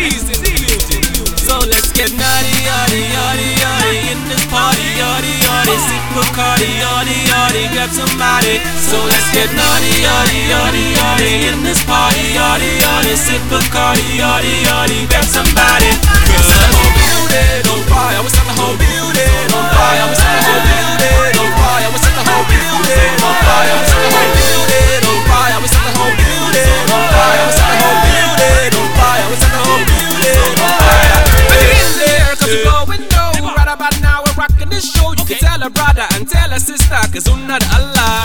XT's in the building. So let's get naughty, yachty, yachty, yachty in this party, yachty, yachty. Sip Bacardi, yachty, yachty, grab somebody. So let's get naughty, yachty, yachty, yachty in this party, yachty, yachty. Sip Bacardi, yachty, yachty, grab somebody. Cause I'm not Allah.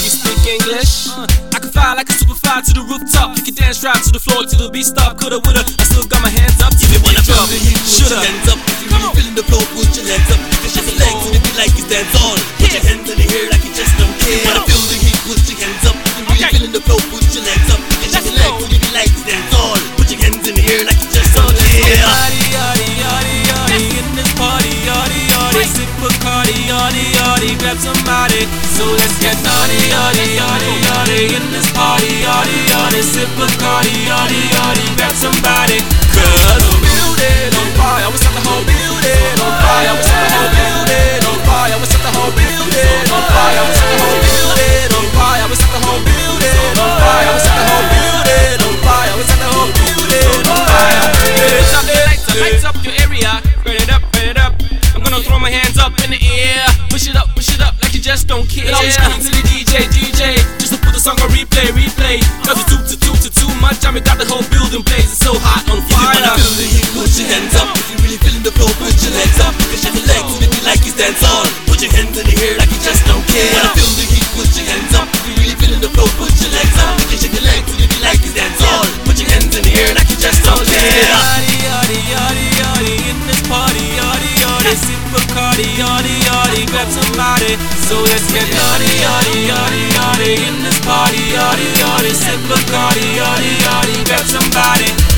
you speak English? I can fly like a super fly to the rooftop. You can dance right to the floor till the beat stop. Coulda, woulda, I still got my hands up. If you wanna the put Shoulda. hands up. If you really feeling the flow, put your legs up. Just shake your legs and if you like it, dance on. Put your hands in the air like Bacardi, yachty, yachty, grab somebody. Cause the building on fire, we set the whole building on fire. We set the whole building on fire. We set the whole building on fire. We set the whole building on fire. We set the whole building on fire. We set the whole building on fire. We set the whole building on fire. Lights up, lights up, lights up your area. Burn it up, burn it up. I'm gonna throw my hands up in the air. Push it up, push it up like you just don't care. Always scream to the DJ, DJ, just to put the song on replay, replay. Cause it's too, too, too, I got the whole building blazing so hot on If you wanna fire. feel the heat, put your hands up. If you really feeling the flow, put your legs up. Shake your legs if you like it, dance on. Put your hands in the air like you just don't care. Wanna feel the heat, put your hands up. If you really feeling the flow, put your legs up. Just shake your legs if you like it, dance on. Put your hands in the air like you just don't care. Yachty, yachty, yachty, yachty in this party, yachty, yachty. Sip Bacardi, yachty, yachty, grab somebody. So let's get yachty, yachty, yachty, yachty in this party, yachty, yachty. Sip Bacardi, yachty, yachty, grab somebody.